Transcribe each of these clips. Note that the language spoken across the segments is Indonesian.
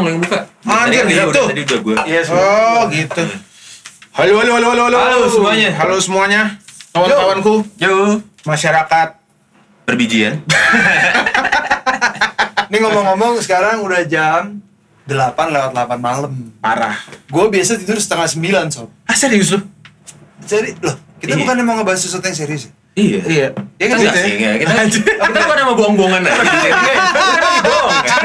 dong yang buka. Anjir, Tadi kan gitu. udah- Tadi udah gue. Iya, Oh gitu. Halo halo halo halo halo. Halo semuanya. Halo semuanya. Kawan-kawanku, Yo. masyarakat. Perbijian. Ini ngomong-ngomong sekarang udah jam 8 lewat 8 malam. Parah. Gue biasa tidur setengah 9 sob. Ah serius lu? Jadi loh, kita Iya. bukan mau ngebahas sesuatu yang serius ya? Iya. Iya. Iya kan gitu sih, ya? Kita kita bukan sama bohong-bohongan aja. Kita lagi bohong kan.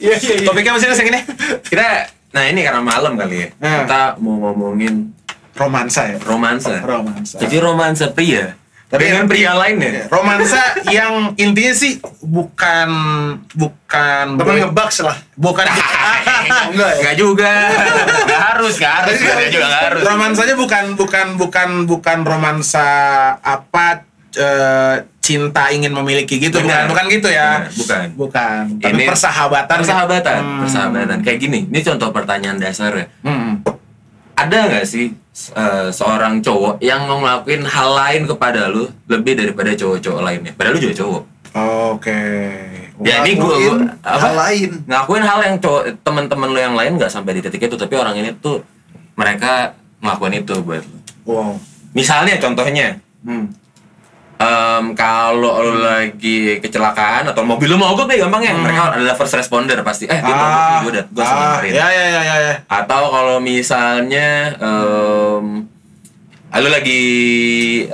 Iya iya iya. Topiknya masih yang ini? Kita nah ini karena malam kali ya. Hmm. Kita mau ngomongin Romansa ya. romansa. Romansa. Jadi romansa pria. Tapi dengan yang- pria lain ya. Romansa yang intinya sih bukan bukan Temen ngebaks lah. bukan Enggak ya? Enggak juga. Enggak harus, enggak harus. Enggak juga enggak harus. romansanya bukan bukan bukan bukan romansa apa eh, cinta ingin memiliki gitu bukan Benar. bukan gitu ya Benar, bukan. bukan tapi Ini persahabatan Persahabatan, Hmm. persahabatan. Kayak gini, ini contoh pertanyaan dasar ya. Hmm. Ada nggak sih eh, seorang cowok yang mau ngelakuin hal lain kepada lu lebih daripada cowok-cowok lainnya? Padahal lu juga cowok. oke Ya ini gue Ngelakuin apa? hal lain. Ngakuin hal yang cowok teman-teman lu yang lain nggak sampai di titik itu, tapi orang ini tuh mereka ngelakuin itu buat lu. wow Misalnya contohnya, hmm. Em, kalau lu lagi kecelakaan atau mobil lu mogok deh gampangnya, mereka adalah first responder pasti. Eh, dia mogok nih, gue udah gue ah, samperin. ya ya ya ya ya Atau kalau misalnya em, lu lagi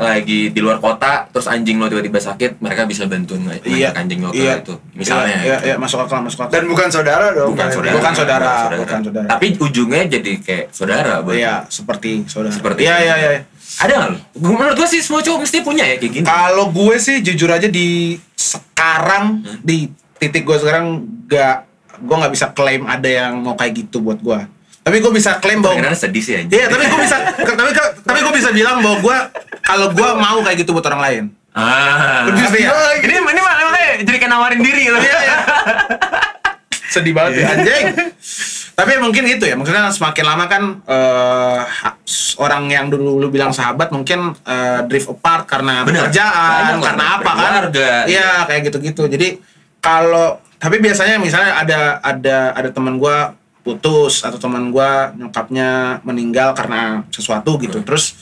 lagi di luar kota terus anjing lo tiba-tiba sakit, mereka bisa bantuin iya anjing lo ke iya itu. Misalnya. iya, gitu. iya, masuk akal masuk akal Dan bukan saudara dong. bukan saudara. Bukan saudara, bukan saudara. Tapi ujungnya jadi kayak saudara buat iya seperti saudara Seperti iya iya saudara. iya Ada nggak lu? Menurut gua sih semua cowok mesti punya ya kayak gini. Kalau gue sih jujur aja di sekarang Hmm. di titik gue sekarang gak gue nggak bisa klaim ada yang mau kayak gitu buat gue. Tapi gue bisa klaim bahwa Kedengarannya sedih sih aja. Iya, tapi gue bisa tapi tapi gue bisa bilang bahwa gue kalau gue mau kayak gitu buat orang lain. Ah. Lebih sedih lagi. Ini ini malah makanya jadi kayak nawarin diri loh. Iya, iya. Sedih banget ya anjing. Tapi mungkin itu ya, maksudnya semakin lama kan eh, orang yang dulu lu bilang sahabat mungkin eh, drift apart karena Bener. pekerjaan, Banyak karena apa kan? berkeluarga. Iya, kayak gitu-gitu. Jadi kalau tapi biasanya misalnya ada ada ada teman gua putus atau teman gua nyokapnya meninggal karena sesuatu gitu. Terus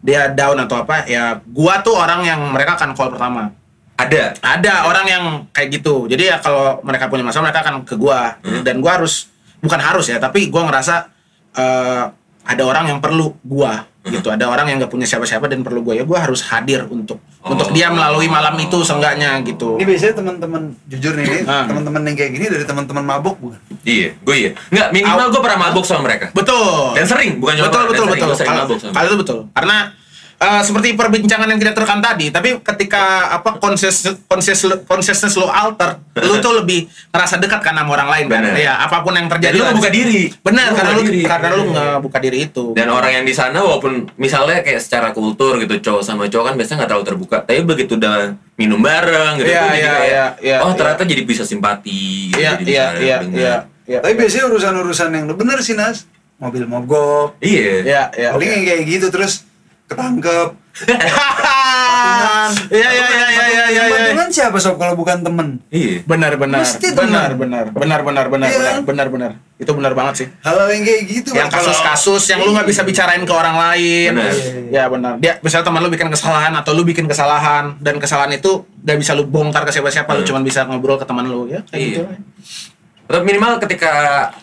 dia down atau apa ya gua tuh orang yang mereka akan call pertama Ada. ada orang yang kayak gitu jadi ya kalau mereka punya masalah mereka akan ke gua Hmm. dan gua harus bukan harus ya tapi gua ngerasa eh, ada orang yang perlu gua Hmm. gitu ada orang yang nggak punya siapa-siapa dan perlu gua ya gua harus hadir untuk Oh. untuk dia melalui malam itu seenggaknya gitu Ini biasanya teman-teman jujur nih, Ah. teman-teman yang kayak gini dari teman-teman mabuk bukan? Iya, gue iya. Enggak, minimal gue pernah mabuk sama mereka. betul Dan sering, bukan cuma betul betul betul kalau sama kalau itu betul karena eh, seperti perbincangan yang kita terekam tadi tapi ketika apa konses konses consciousness lo alter lu tuh lebih ngerasa dekat kan sama orang lain kan Bener. ya apa pun yang terjadi Jadi lu lah. buka diri. benar karena buka lu diri. karena lu nggak buka diri itu Dan orang yang di sana walaupun misalnya kayak secara kultur gitu cowok sama cowok kan biasanya nggak terlalu terbuka. Tapi begitu udah minum bareng gitu, Iya, tuh jadi iya, kayak, iya, iya, oh iya. ternyata jadi bisa simpati. Gitu, iya jadi iya bisa iya dengar. iya iya Tapi biasanya urusan-urusan yang bener sih Nas. Mobil mogok. Iya. iya iya Paling yang kayak gitu terus ketangkep. Patungan. iya iya iya iya iya iya iya Patungan siapa sob kalau bukan temen? Iya. benar benar Mesti benar benar benar benar benar Iya benar benar benar itu benar banget sih Hal-hal yang kayak gitu. yang kasus-kasus yang lu nggak bisa bicarain ke orang lain Benar. ya benar dia misalnya teman lu bikin kesalahan atau lu bikin kesalahan dan kesalahan itu gak bisa lu bongkar ke siapa-siapa lu cuma bisa ngobrol ke teman lu ya kayak Iya. gitu minimal ketika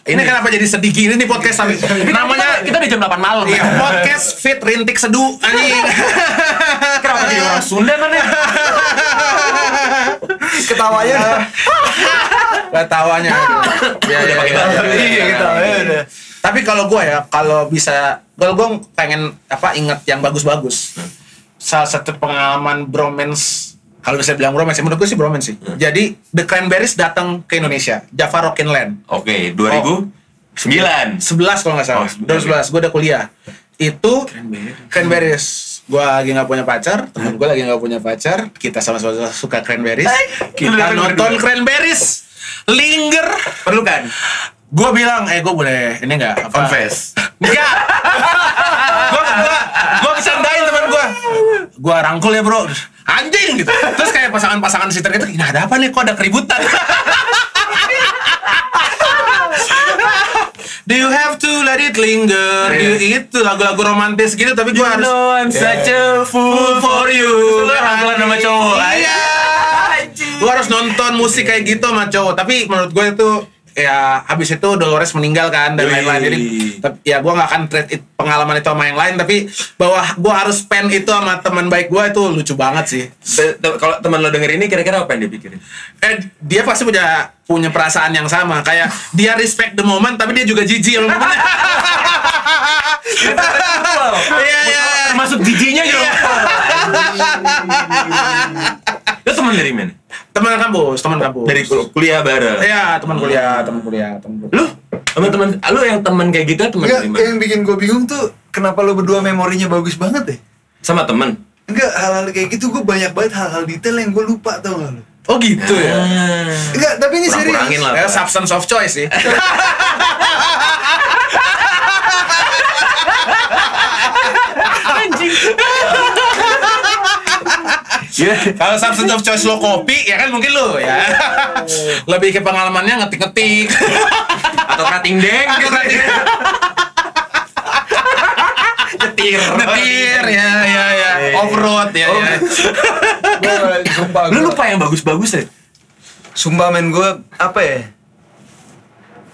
ini kenapa jadi sedih gini nih podcast tapi namanya kita di jam 8 malam. iya, podcast fit rintik seduh anjing Kenapa jadi orang Sunda kan ya? ketawanya Gak tawanya ya, Udah pakai. Iya, ketawanya udah. tapi kalau gue ya kalau bisa kalau gue pengen apa inget yang bagus-bagus salah satu pengalaman bromance kalau bisa bilang bromance menurut gue sih bromance sih jadi The Cranberries datang ke Indonesia Java Rockin Land Oke, 2009. 11 kalau nggak salah Oh, 11. 2011 gue udah kuliah itu Cranberries. Cranberries gue lagi nggak punya pacar temen gue lagi nggak punya pacar kita sama-sama suka Cranberries kita Lu nonton. Cranberries linger Perlu kan? gue bilang eh gue boleh ini nggak Confess. Enggak. gua bercandain teman gua. Gua rangkul ya, Bro. Anjing gitu. Terus kayak pasangan-pasangan sister itu, "Ini ada apa nih? Kok ada keributan?" have to let it linger. Iya. Itu lagu-lagu romantis gitu tapi You gua harus know I'm such a fool for you. Lu rangkulan sama cowok. Iya. Gua harus nonton musik kayak gitu sama cowok. Tapi menurut gue itu ya habis itu Dolores meninggal kan dan lain-lain jadi tapi- ya gua nggak akan trade it- pengalaman itu sama yang lain tapi bahwa gua harus spend itu sama teman baik gua itu lucu banget sih Kalau teman lo denger ini kira-kira apa yang dia pikirin? eh dia pasti punya punya perasaan yang sama kayak dia respect the moment tapi dia juga jijik sama momennya Iya, iya. Termasuk jijinya juga. Lu teman dari mana? Teman kampus teman kampus Dari kul- kuliah bareng. Iya, teman kuliah, teman kuliah, teman kuliah. Lu teman-teman lu yang teman kayak gitu teman dari mana? yang bikin gue bingung tuh kenapa lo berdua memorinya bagus banget deh. Sama teman. Enggak, hal-hal kayak gitu gue banyak banget hal-hal detail yang gue lupa tau gak lo? Oh gitu ya. Ah. Enggak, tapi ini serius. Kurang-kurangin lah. Ya, substance of choice sih. Anjing. Ya. Kalau substance of choice lo kopi, ya kan mungkin lo ya. Lebih ke pengalamannya ngetik-ngetik. Atau cutting deng gitu. Nyetir. Ngetir, ya, ya, ya. Off road, ya, ya. Lu lupa yang bagus-bagus ya? Sumpah men gue apa ya?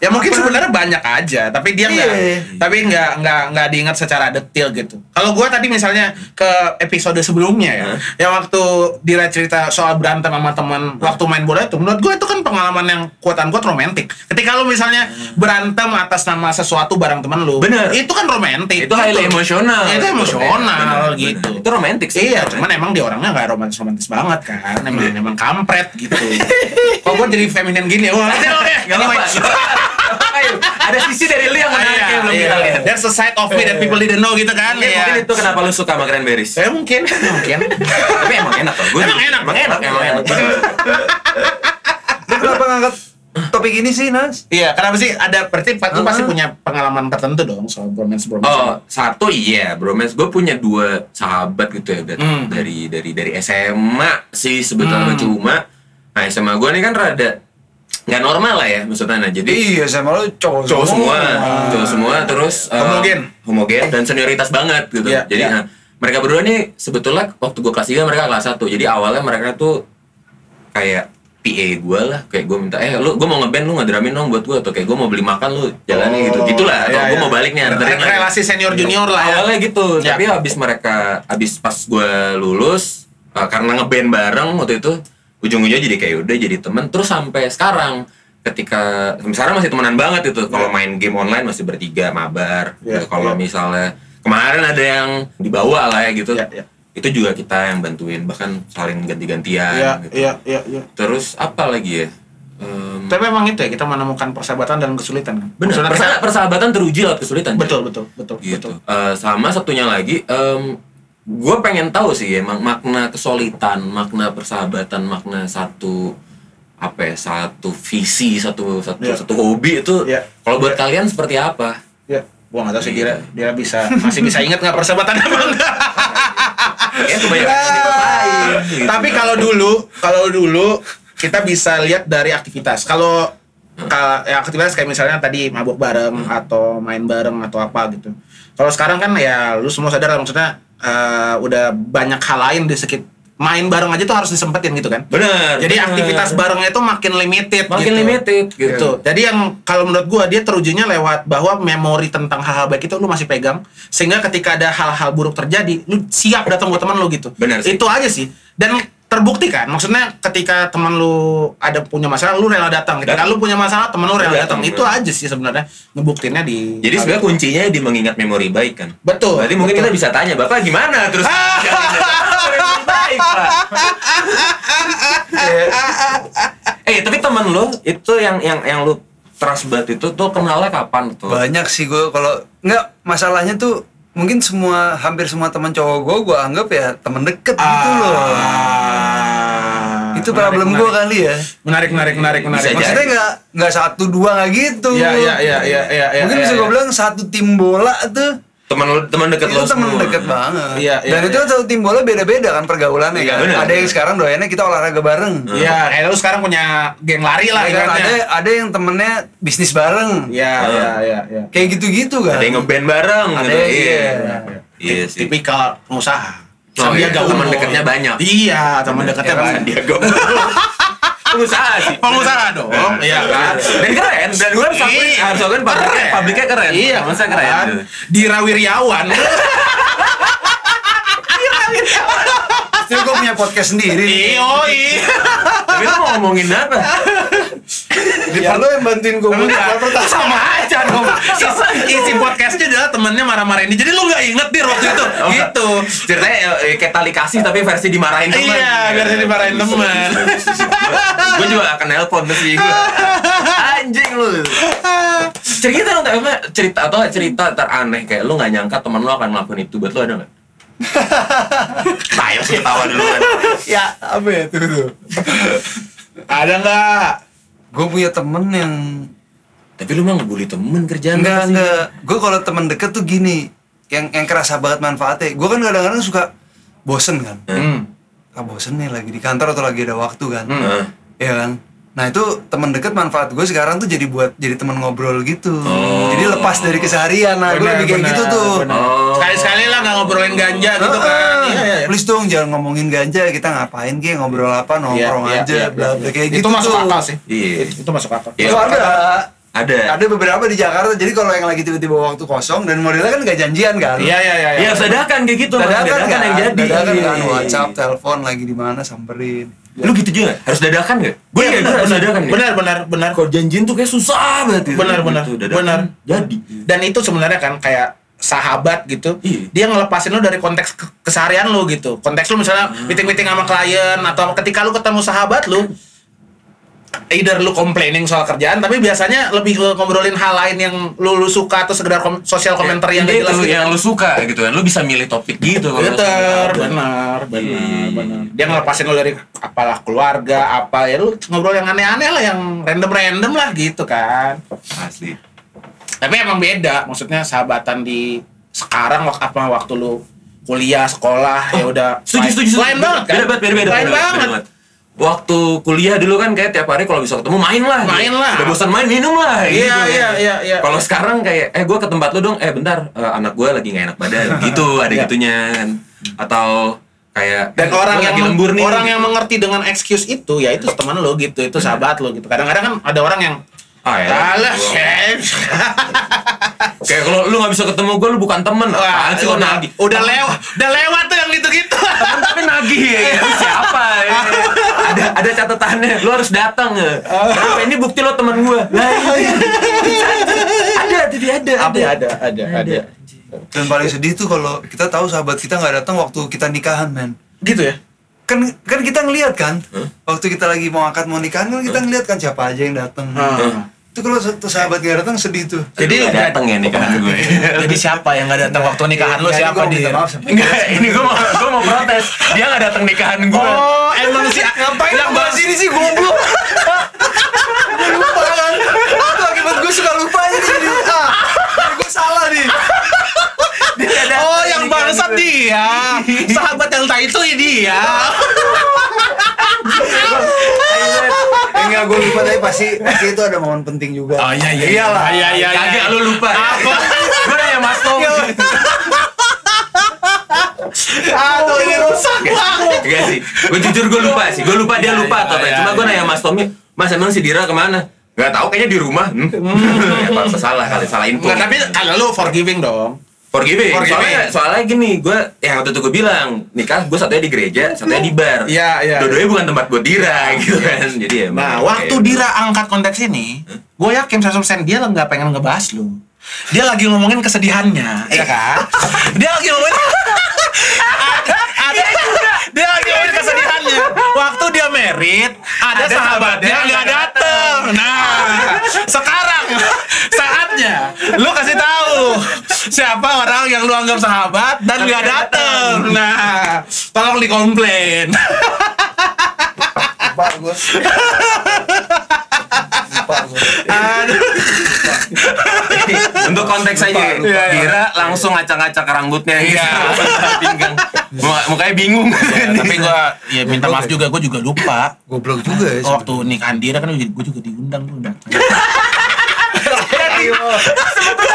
Ya mungkin sebenarnya banyak aja, tapi dia nggak, Iya. tapi nggak nggak nggak diingat secara detail gitu. Kalau gua tadi misalnya ke episode sebelumnya ya, Hah? yang waktu Dira cerita soal berantem sama teman waktu main bola itu, menurut gua itu kan pengalaman yang kuatan kuat romantis. Ketika lu misalnya berantem atas nama sesuatu bareng lu, Bener. itu kan romantis. Itu highly emosional. Itu emosional Bener, gitu. bener. Itu romantis sih. Iya, cuman emang dia orangnya nggak romantis romantis banget kan, emang emang kampret gitu. Kok gua jadi feminin gini ya? Wah, oke, oke. Ada sisi dari lu yang menarik Iya, yang belum iya. kita lihat. There's a side of me that people didn't know gitu kan. Mungkin, Iya. mungkin itu kenapa lu suka sama cranberries. Ya mungkin, mungkin. Tapi emang enak kok. Gua Emang enak, Emang enak, emang enak. Lu kenapa ngangkat topik ini sih, Nas? Iya, kenapa sih ada berarti Pak lu Uh-huh. pasti punya pengalaman tertentu dong soal bromance bromance. Oh, satu iya, bromance. Gue punya dua sahabat gitu ya. Hmm. Dari dari dari SMA sih sebetulnya Hmm. cuma. Nah, SMA gue ini kan rada nggak normal lah ya maksudnya. Nah, jadi Iya, sama lo cowok, cowok semua, cowok semua terus eh, Homogen. homogen dan senioritas banget gitu. Iya, Jadi iya. nah, mereka berdua nih sebetulnya waktu gue kelas 3 mereka kelas 1. Jadi awalnya mereka tuh kayak PA gue lah, kayak gue minta, eh lu gue mau ngeband lu ngedramin dong buat gue atau kayak gue mau beli makan lu jalanin gitu, gitulah. Atau Iya, gue iya. mau balik nih anterin lah. Relasi senior junior lah ya. Awalnya gitu, Ya. tapi habis mereka habis pas gue lulus uh, karena ngeband bareng waktu itu ujung-ujungnya jadi kayak udah jadi temen terus sampai sekarang ketika sekarang masih temenan banget itu kalau Ya. main game online masih bertiga mabar Ya, gitu. kalau ya. misalnya kemarin ada yang dibawa lah ya gitu Ya, ya. itu juga kita yang bantuin bahkan saling ganti-gantian Iya, gitu. iya, iya, iya. terus apa lagi ya Em, Tapi memang itu ya kita menemukan persahabatan dalam kesulitan kan. persa- kita- persahabatan teruji lewat kesulitan betul, betul, betul, gitu. betul. Eh, sama satunya lagi, gue pengen tahu sih emang makna kesulitan, makna persahabatan, makna satu apa ya, satu visi, satu satu Iya. satu hobi itu. Iya. Kalau buat kalian seperti apa? Ya, gua nggak tahu sih Iya. dia dia bisa masih bisa ingat nggak persahabatan apa enggak. Ya kebanyakan dilupain, gitu. Tapi kalau dulu, kalau dulu kita bisa lihat dari aktivitas. Kalau kalau ya, aktivitas kayak misalnya tadi mabuk bareng atau main bareng atau apa gitu. Kalau sekarang kan ya lu semua sadar maksudnya eh, udah banyak hal lain di sekitar main bareng aja tuh harus disempetin gitu kan. bener. Jadi bener. aktivitas barengnya itu makin limited makin gitu. limited gitu. gitu. Jadi yang kalau menurut gua dia terujinya lewat bahwa memori tentang hal-hal baik itu lu masih pegang sehingga ketika ada hal-hal buruk terjadi lu siap datang buat teman lu gitu. Benar sih. Itu aja sih. Dan terbukti kan maksudnya ketika teman lu ada punya masalah lu rela datang ketika Datang. lu punya masalah teman lu rela Datang, datang itu aja sih sebenarnya ngebuktinya di Jadi sebenarnya kuncinya di mengingat memori baik kan. Betul, Berarti mungkin kita bisa tanya, Bapak gimana terus? Memori baik, Pak. eh, tapi temen lu itu yang yang yang lu trust banget itu tuh kenalnya kapan tuh? Banyak sih gue kalau nggak masalahnya tuh mungkin semua hampir semua teman cowok gue gue anggap ya temen deket gitu loh. Itu Menarik, problem gue kali ya. Menarik menarik menarik menarik. Bisa Maksudnya nggak nggak satu dua nggak gitu. Iya iya iya iya iya. iya, Mungkin iya, bisa iya. gue bilang satu tim bola tuh teman lu teman deket itu lo temen semua. deket banget Iya, iya, dan itu iya. satu tim bola beda-beda kan pergaulannya Iya, kan benar, ada yang benar. sekarang doyannya kita olahraga bareng Iya, kayak lu sekarang punya geng lari lah Ya kan? ada ada yang temennya bisnis bareng Iya, iya, iya, iya. kayak gitu-gitu kan Ada yang ngeband bareng Ada gitu. yang- Iya. iya. Iya. Tipikal pengusaha. Oh, iya. Sandiaga Teman Uno. dekatnya banyak. Iya, teman dekatnya Ya kan, banyak. Sandiaga. Pengusaha sih. Pengusaha dong, iya kan. Dan keren, dan gue harus akuin, Iya. harus akuin pabriknya, pabriknya keren. Iya, masa keren. kan? gitu. Dira Wiryawan. Terus gue punya podcast sendiri. Iya. Tapi lu mau ngomongin apa? ya lo yang bantuin gue pertama sama aja dong. Isi, isi podcastnya adalah temennya marah-marahin. Jadi lu nggak inget dir waktu itu. Oh, gitu. Ceritanya eh, kayak tali kasih tapi versi dimarahin teman. Iya, jadi dimarahin teman. gue juga akan nelpon sih gue. Anjing lu. Cerita dong, cerita atau cerita teraneh kayak lu nggak nyangka teman lu akan ngelakuin itu buat lu ada nggak? Tayo sih tawa dulu kan. ya apa ya tuh tuh Ada nggak? gue punya temen yang Tapi lu mah ngebully temen kerjaan enggak enggak gue kalau temen deket tuh gini yang yang kerasa banget manfaatnya gue kan kadang-kadang suka bosen kan Hmm. ah bosen nih lagi di kantor atau lagi ada waktu kan Heeh. ya kan nah itu temen deket manfaat gue sekarang tuh jadi buat jadi temen ngobrol gitu Oh. jadi lepas dari keseharian nah gue lebih kayak benar, gitu tuh. Oh. Sekali-sekali lah nggak ngobrolin ganja gitu kan. Iya, iya, iya. please dong jangan ngomongin ganja kita ngapain ki ngobrol apa nongkrong Iya, aja iya, bla iya, bla iya. kayak itu gitu masuk tuh. akal sih. Iya. Itu, itu masuk akal. Iya. Itu ada Ada. ada beberapa di Jakarta jadi kalau yang lagi tiba-tiba waktu kosong dan modelnya kan gak janjian kan Iya iya iya. Iya, dadakan kayak gitu, dadakan dadakan kan yang jadi. dadakan kan Iya. WhatsApp telepon lagi di mana samperin Lu gitu juga? Harus dadakan gak? Gue Iya, ya, benar, harus benar, dadakan benar benar benar. Kalau janjian tuh kayak susah banget itu. Benar, benar. Gitu, dadakan. Benar. Jadi. Dan itu sebenarnya kan kayak sahabat gitu. Iya. Dia ngelepasin lu dari konteks ke- keseharian lu gitu. Konteks lu misalnya Hmm. meeting-meeting sama klien atau ketika lu ketemu sahabat lu either lu complaining soal kerjaan tapi biasanya lebih ke ngobrolin hal lain yang lu, lu suka atau sekedar kom- sosial komentar yang Iya, jelas itu gitu. yang lu suka gitu kan. Lu bisa milih topik gitu. benar, benar, Iya. benar. Dia ngelepasin lu dari apalah keluarga, apa ya lu ngobrol yang aneh-aneh lah, yang random-random lah gitu kan. Asli. Tapi emang beda, maksudnya sahabatan di sekarang waktu apa waktu lu kuliah, sekolah ya udah Setuju, lain- setuju, setuju. Lain banget kan? Beda banget, beda, beda. Lain beda, banget. beda Waktu kuliah dulu kan kayak tiap hari kalau bisa ketemu main lah. Main lah. Udah bosan main minum lah. gitu Iya, kan. iya, iya, iya. Kalau sekarang kayak eh gue ke tempat lu dong. Eh bentar, eh, anak gue lagi nggak enak badan. gitu, ada Iya. gitunya kan. Atau kayak Dan orang yang lembur nih. orang yang mengerti dengan excuse itu ya itu teman lu gitu, itu sahabat lu gitu. Kadang-kadang kan ada orang yang Ah, ya. Alah. Kayak kalau lu nggak bisa ketemu gue, lu bukan temen. Wah, Apaan sih lo nagih? udah lewat, udah lewat tuh yang gitu-gitu. Tapi nagih ya. Siapa? ya? Ada ada catatannya. Lu harus datang ya. Kenapa ini bukti lo temen gue? Lah iya. ada, jadi ada, ada. ada, ada, ada. dan paling sedih tuh kalau kita tahu sahabat kita nggak datang waktu kita nikahan men Gitu ya? kan kan kita ngeliat kan Hah? waktu kita lagi mau akad mau nikahan kan kita ngeliat kan siapa aja yang datang Hmm. Itu kalau satu sahabat nggak datang sedih tuh Jadi Jadi datang ya nikahan gue. Jadi siapa yang nggak datang waktu nikahan lu Jadi siapa dia? ini gue mau gue mau protes. Dia nggak datang nikahan gue. Oh, emang sih ngapain yang bahas ini sih goblok gue lupa kan itu akibat gue suka lupa jadi ah gue salah nih Oh, yang bangsat dia. Sahabat yang tai itu dia. Eh, enggak gue lupa tapi pasti pasti itu ada momen penting juga Oh iya iya. Iyalah. Iya iya. iya. Kagak lu lupa. Apa? Gue nanya Mas Tom. Aduh ini rusak banget. Enggak sih. Gue jujur gue lupa sih. Gue lupa dia Iya, lupa iya, atau apa. iya, Cuma gue iya. nanya Mas Tommy, Mas emang si Dira ke mana? Gak tahu kayaknya di rumah. Hmm. ya, apa salah kali salah info. Enggak, tapi kalau lu forgiving dong. Forgiving. Forgiving. Soalnya, soalnya gini, gue yang waktu itu gue bilang nikah gue satunya di gereja, satunya di bar. Iya, iya. Dua-duanya bukan tempat buat Dira gitu kan. Jadi ya. Nah, waktu kayak- Dira angkat konteks ini, gue yakin 100% dia nggak pengen ngebahas lu. Dia lagi ngomongin kesedihannya, ya kan? Dia lagi ngomongin ada, dia lagi ngomongin kesedihannya. Waktu dia merit, ada, Ada sahabatnya sahabatnya nggak nggak dateng. Nah, sekarang saatnya lu kasih tahu siapa orang yang lu anggap sahabat dan nggak dateng. Nah, tolong dikomplain. Aduh. nih untuk konteks aja lupa. Dira langsung ngacak-ngacak rambutnya gitu Iya. pinggang Muka- mukanya bingung tapi gua ya minta maaf juga gua juga lupa Goblok juga ya. Waktu nikahan Dira kan gua juga diundang tuh datang.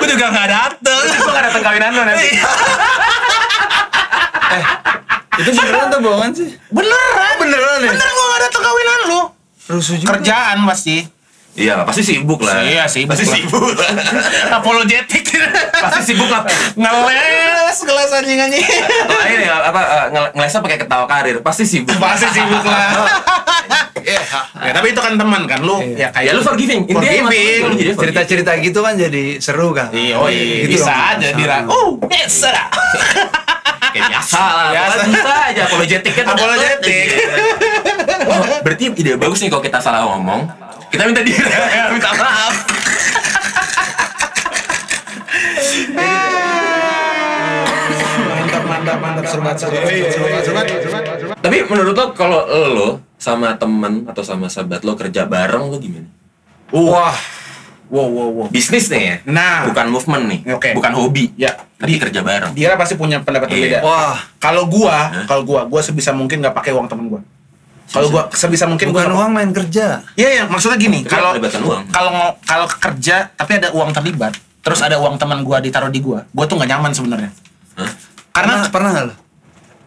Gua juga nggak dateng. Gue gak datang kawinan lo nanti Itu beneran atau bohongan sih? Beneran, Beneran ya? bener gua nggak dateng kawinan lu. Rusuh juga. Kerjaan pasti. Iya pasti sibuk lah Iya, sibuk Pasti lah. sibuk Apologetik. Pasti sibuk lah Ngeles gelas anjing anjing. Oh ini apa eh, ngel- ngelesnya pakai ketawa karir pasti sibuk Pasti sibuk lah. Ya, tapi itu kan teman kan lu Iya. ya kayak Ya lu forgiving Intinya Forgiving. Cerita-cerita gitu kan jadi seru kan? Iya, oh iya, Gitu bisa dong. aja Dira. Oh, bisa dah. Kayak biasa lah Biasa. Bisa aja apologetic kan dapet aja. Oh, berarti ide bagus nih kalau kita salah ngomong kita minta dia minta maaf Mantap, mantap, mantap, serbat, serbat, serbat, serbat. tapi menurut lo kalau lo sama temen atau sama sahabat lo kerja bareng lo gimana Wah, Wow, wow, wow. bisnis nih ya Nah. bukan movement nih Oke. bukan hobi Ya, tapi kerja bareng Dira pasti punya pendapat Iya. berbeda. wah. Kalau gua, kalau gua, gua sebisa mungkin nggak pakai uang temen gua. Kalau gua sebisa mungkin Bukan gua uang main kerja. Iya, ya, maksudnya gini, kalau kalau kalau kerja tapi ada uang terlibat, terus ada uang teman gua ditaruh di gua, gua tuh nggak nyaman sebenarnya. Hah? Karena pernah pernah lo?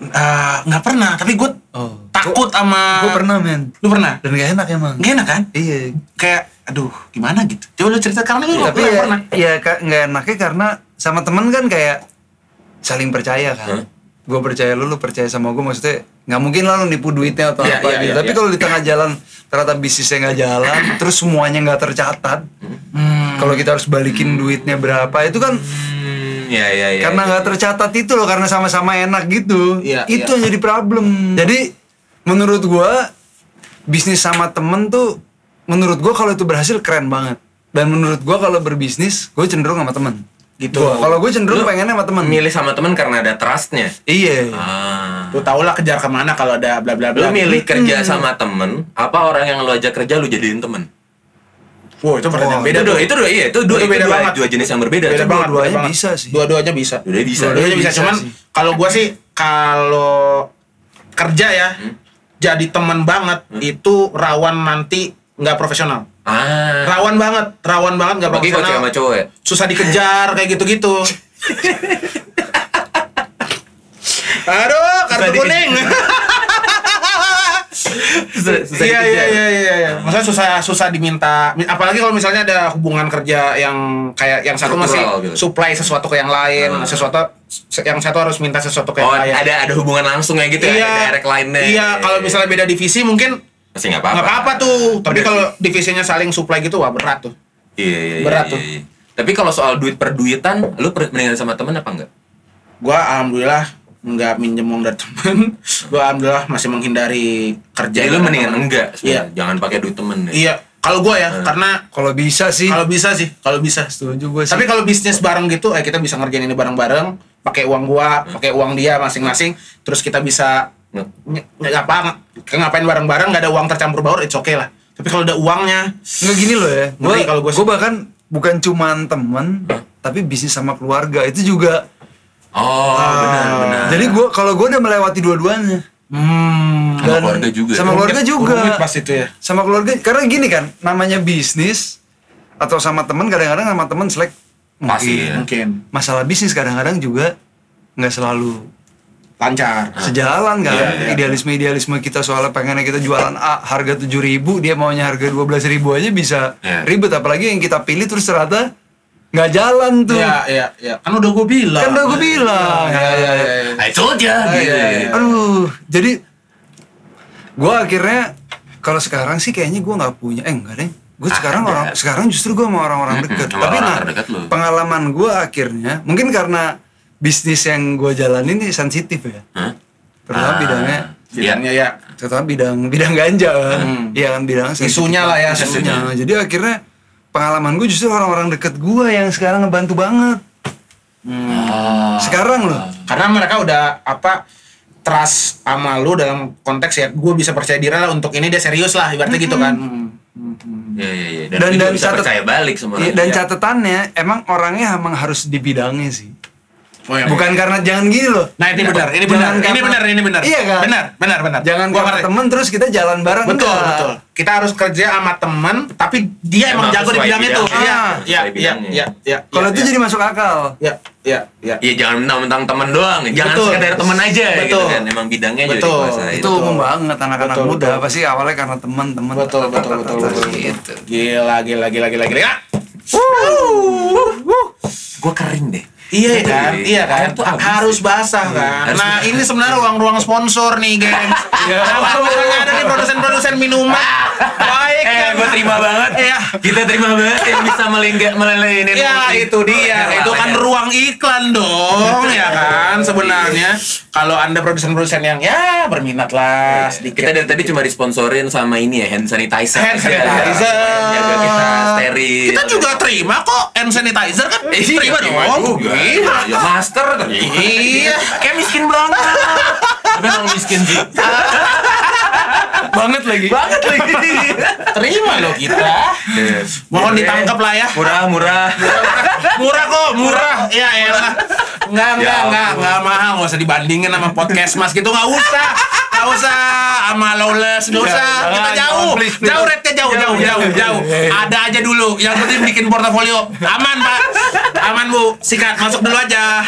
Eh, nggak pernah, tapi gua Oh. takut sama. Gue pernah men. Lu pernah? Dan gak enak emang. Gak enak kan? Iya. Kayak, aduh, gimana gitu? Coba lu cerita karena lu Tapi lu ya, pernah. ya nggak enaknya karena sama temen kan kayak saling percaya kan. Hah? Gue percaya lu, lu percaya sama gue maksudnya nggak mungkin lah lu nipu duitnya atau Iya, apa iya, gitu. iya, Tapi iya. kalau di tengah jalan ternyata bisnisnya nggak jalan, terus semuanya nggak tercatat. Hmm. Kalau kita harus balikin duitnya berapa itu kan Hmm, ya ya ya karena nggak tercatat itu loh karena sama-sama enak gitu. Iya, itu iya. yang jadi problem. Jadi menurut gua bisnis sama temen tuh menurut gua kalau itu berhasil keren banget. Dan menurut gua kalau berbisnis gue cenderung sama temen. Gitu. Gua- Kalau gue cenderung Lu pengennya sama temen. milih sama temen karena ada trustnya Iya. ah Lu tau lah kejar ke mana kalau ada bla bla bla. lu milih kerja sama temen apa orang yang lu ajak kerja lu jadiin temen Wow, itu pertanyaan Oh, beda itu dua itu dua iya itu dua Itu itu beda dua, banget. dua jenis yang berbeda Beda banget, dua-duanya bisa sih. Dua-duanya bisa. Dua-duanya bisa. Dua-duanya bisa. Bisa Cuman kalau gua sih kalau kerja ya Hmm? jadi teman banget itu rawan nanti nggak profesional. ah Rawan banget, rawan banget nggak profesional. sama cowok ya Susah dikejar kayak gitu-gitu. Aduh, kartu kuning. susah, susah Iya iya iya iya iya. Maksudnya susah susah diminta apalagi kalau misalnya ada hubungan kerja yang kayak yang satu masih gitu. supply sesuatu ke yang lain, Hmm. sesuatu yang satu harus minta sesuatu ke oh yang lain. ada ada hubungan langsung ya gitu iya, ya ada direct line-nya Iya, kalau misalnya beda divisi mungkin masih nggak apa-apa nggak apa-apa tuh. Tapi kalau divisinya saling supply gitu wah berat tuh. iya iya iya, berat iya, tuh. iya. tapi kalau soal duit per duitan lu mendingan sama temen apa enggak Gua alhamdulillah nggak minjem uang dari temen. Gua alhamdulillah masih menghindari kerja. jadi lu mendingan temen. enggak Iya. jangan pakai duit temen ya Iya, kalau gua ya, Hmm. karena Kalau bisa sih. kalau bisa sih, kalau bisa. setuju gue sih. Tapi kalau bisnis bareng gitu, eh kita bisa ngerjain ini bareng-bareng, pakai uang gua, pakai uang dia masing-masing, terus kita bisa apa ng- ngapain bareng-bareng nggak ada uang tercampur baur, it's okay lah. Tapi kalau ada uangnya, nggak gini loh ya. Gue kalau gua sih. bahkan bukan cuman temen, tapi bisnis sama keluarga itu juga. Oh benar benar Jadi gue kalau gue udah melewati dua-duanya. hmm, Sama keluarga juga. Sama keluarga rumit- juga. rumit pas itu ya. Sama keluarga karena gini kan, namanya bisnis atau sama temen kadang-kadang sama temen selek Pasti ya. Mungkin masalah bisnis kadang-kadang juga nggak selalu lancar. sejalan kan Iya, iya. idealisme idealisme kita soalnya pengennya kita jualan A harga tujuh ribu dia maunya harga dua belas ribu aja bisa Iya. ribet apalagi yang kita pilih terus ternyata nggak jalan tuh Iya, iya, iya. Kan udah gue bilang. kan udah gue bilang Iya, iya, iya. iya. I told ya gitu. iya, iya. aduh jadi gue akhirnya kalau sekarang sih kayaknya gue nggak punya eh enggak deh gue Ah, sekarang ada. orang sekarang justru gue sama orang-orang deket sama tapi orang nah terdekat pengalaman gue akhirnya mungkin karena bisnis yang gue jalanin ini sensitif ya Hah? terutama Ah. bidangnya Bidangnya ya. terutama bidang bidang ganja kan Hmm. iya kan bidang sensitif. Isunya lah ya, isunya. jadi akhirnya pengalaman gue justru orang-orang deket gue yang sekarang ngebantu banget Hmm. Ah. sekarang loh Karena mereka udah apa trust sama lu dalam konteks ya gue bisa percaya diri lah untuk ini dia serius lah ibaratnya gitu kan. Hmm. Hmm, hmm. Iya iya iya. Dan, Dan- dan bisa catat- percaya balik Iya, orang. dan Iya. catatannya emang orangnya emang harus di bidangnya sih. Oh, iya. Bukan karena jangan gini loh. Nah ini benar, ini benar, ini karena- benar, ini benar. Iya kan? Benar, benar, benar. Jangan Gua karena ngerti. temen terus kita jalan bareng Betul, enggak. betul. Kita harus kerja sama teman, tapi dia emang, Emang jago di bidang itu. Iya, Ah, iya, iya, iya, iya. Kalau iya, itu iya. jadi masuk akal. Iya, iya, iya. Iya jangan mentang-mentang temen doang, jangan Betul. sekedar temen aja gitu Betul. kan. Emang bidangnya juga Betul. dikuasain. Itu umum banget anak-anak Betul, muda betul. pasti awalnya karena teman-teman. Betul, betul, betul, betul. Gitu. Gila, gila, gila, gila, gila. Gue kering deh. Iya kan, Iya. iya kan. Air tuh harus basah kan. Harus Nah ini sebenarnya ruang-ruang sponsor nih, geng. Iya. Nah, kalau ada nih produsen-produsen minuman, baik Eh, kan? gue terima banget. Iya. Kita terima banget yang bisa melengga meleleinin. Ya itu dia, Iya, itu kan iya. ruang iklan dong, ya kan sebenarnya. Kalau anda produsen-produsen yang ya berminat lah sedikit. Kita dari tadi cuma disponsorin sama ini ya hand sanitizer. Hand sanitizer. Jaga kita steril. Kita juga terima kok hand sanitizer kan? Eh, iya, terima dong. Iya. Ya master. Iya. Kayak miskin banget. Tapi emang miskin sih. Banget lagi. banget lagi. Terima loh kita. Mohon ditangkap lah ya. Murah, murah. Murah kok, murah. Ya elah. Enggak, enggak, Ya enggak, ampun. enggak mahal. Enggak usah dibandingin sama podcast Mas gitu. Enggak usah. Enggak usah sama Lawless, enggak usah. jangan, Kita jauh. please, please. Jauh rate-nya jauh, jauh, jauh, jauh. Ada aja dulu. Yang penting bikin portofolio. Aman, Pak. Aman, Bu. Sikat, masuk dulu aja.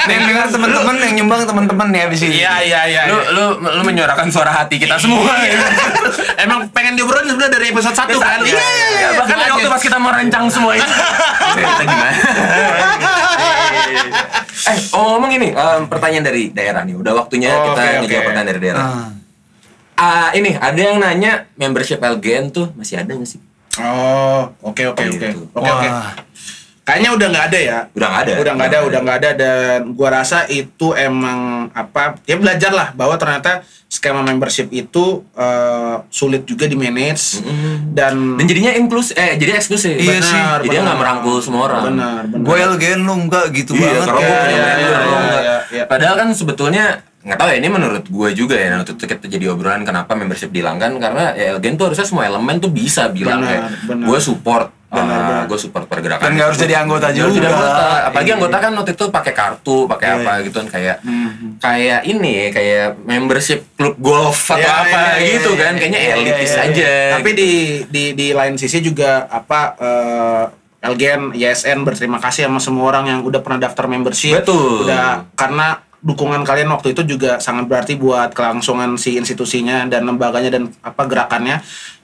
Nih, yang dengar teman-teman yang nyumbang teman-teman ya abis ini. Iya, iya, iya. Lu lu lu menyuarakan suara hati kita semua. Iya. Emang pengen diobrolin sebenarnya dari episode 1 kan? Iya, iya, iya. Bahkan waktu pas kita mau rencang semua itu. kita gimana? eh, oh, ngomong ini, em, pertanyaan dari daerah nih. Udah waktunya Oh, kita oke, ngejawab oke. pertanyaan dari daerah. Ah. Ah, ini ada yang nanya membership LGN tuh masih ada nggak sih? Oh, oke oke oke. Gitu. Oke oke. Kayaknya udah nggak ada ya. Udah nggak ada. Udah nggak ada, udah nggak ada dan gua rasa itu emang apa? Ya belajar lah bahwa ternyata skema membership itu eh, sulit juga di manage dan Dan jadinya inklusif, eh jadi eksklusif. Iya sih. Jadi dia nggak merangkul semua orang. Benar, benar. Gue LGN lu enggak gitu Iya, banget. kalau gue Iya, iya, iya, lo iya, enggak. iya, iya. Padahal kan sebetulnya nggak tahu ya ini menurut gue juga ya waktu itu kita jadi obrolan kenapa membership dihilangkan karena ya Elgen tuh harusnya semua elemen tuh bisa bilang Benar, kayak benar. gue support Benar, uh, gue support pergerakan Dan nggak harus jadi anggota harus jadi juga. anggota apalagi Iya. anggota kan waktu itu pakai kartu pakai Iya, apa iya. gitu kan kayak kayak ini ya, kayak membership klub golf atau Iya, apa iya, iya, gitu iya, kan iya, kayaknya iya, elitis iya, iya. aja Tapi gitu. di di di lain sisi juga apa eh, LGN, YSN berterima kasih sama semua orang yang udah pernah daftar membership. Betul. Udah karena dukungan kalian waktu itu juga sangat berarti buat kelangsungan si institusinya dan lembaganya dan apa gerakannya.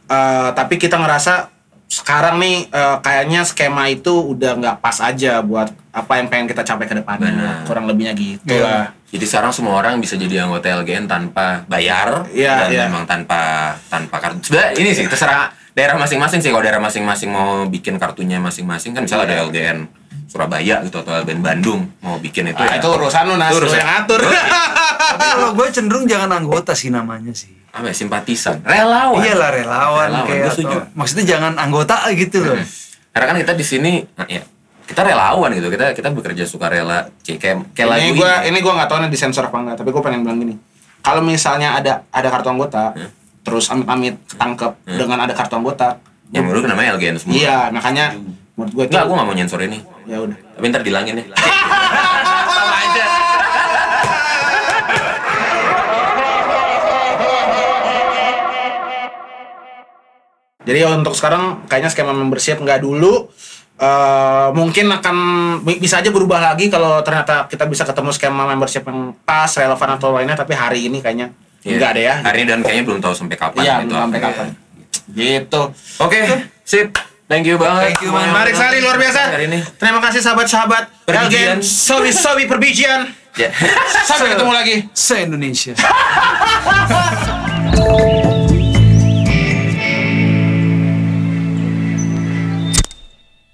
Eh, tapi kita ngerasa sekarang nih eh, kayaknya skema itu udah nggak pas aja buat apa yang pengen kita capai ke depannya. Benar. Kurang lebihnya gitu Iya. lah. Jadi sekarang semua orang bisa jadi anggota LGN tanpa bayar Iya, dan iya. memang tanpa tanpa kartu. Sebenarnya ini sih terserah daerah masing-masing sih. Kalau daerah masing-masing mau bikin kartunya masing-masing kan misalnya ada LGN Surabaya gitu atau LGN Bandung mau bikin itu Nah, ya. itu urusan lu Nas, Itu urusan- yang atur. Tapi kalau gue cenderung jangan anggota sih namanya sih. Apa ya, simpatisan, relawan. Iyalah relawan, Relawan, kayak gue atau- setuju. maksudnya jangan anggota gitu loh. Karena kan kita di sini nah, ya kita relawan gitu. Kita kita bekerja sukarela. Cik, Kayak kayak lagu ini ini. gua ini gua nggak tahu nih disensor apa enggak tapi gua pengen bilang gini kalau misalnya ada ada kartu anggota terus amit-amit ketangkep dengan ada kartu anggota Yang menurut gue namanya LGN semua. iya makanya menurut gue itu Enggak, gue gak mau nyensor ini. ya udah Tapi ntar dilangin ya. jadi ya untuk sekarang kayaknya skema membership nggak dulu Eh, mungkin akan bi- bisa aja berubah lagi kalau ternyata kita bisa ketemu skema membership yang pas relevan atau lainnya tapi hari ini kayaknya Iya. nggak ada ya Hari ini dan kayaknya belum tahu sampai kapan. iya gitu belum sampai apa. kapan gitu Oke, sip. Thank you banget. Thank you, Man. Menarik sekali luar biasa. Hari ini. Terima kasih sahabat-sahabat. Perbijian. Sobi Sobi perbijian. Ya. Sampai ketemu lagi. Se-Indonesia.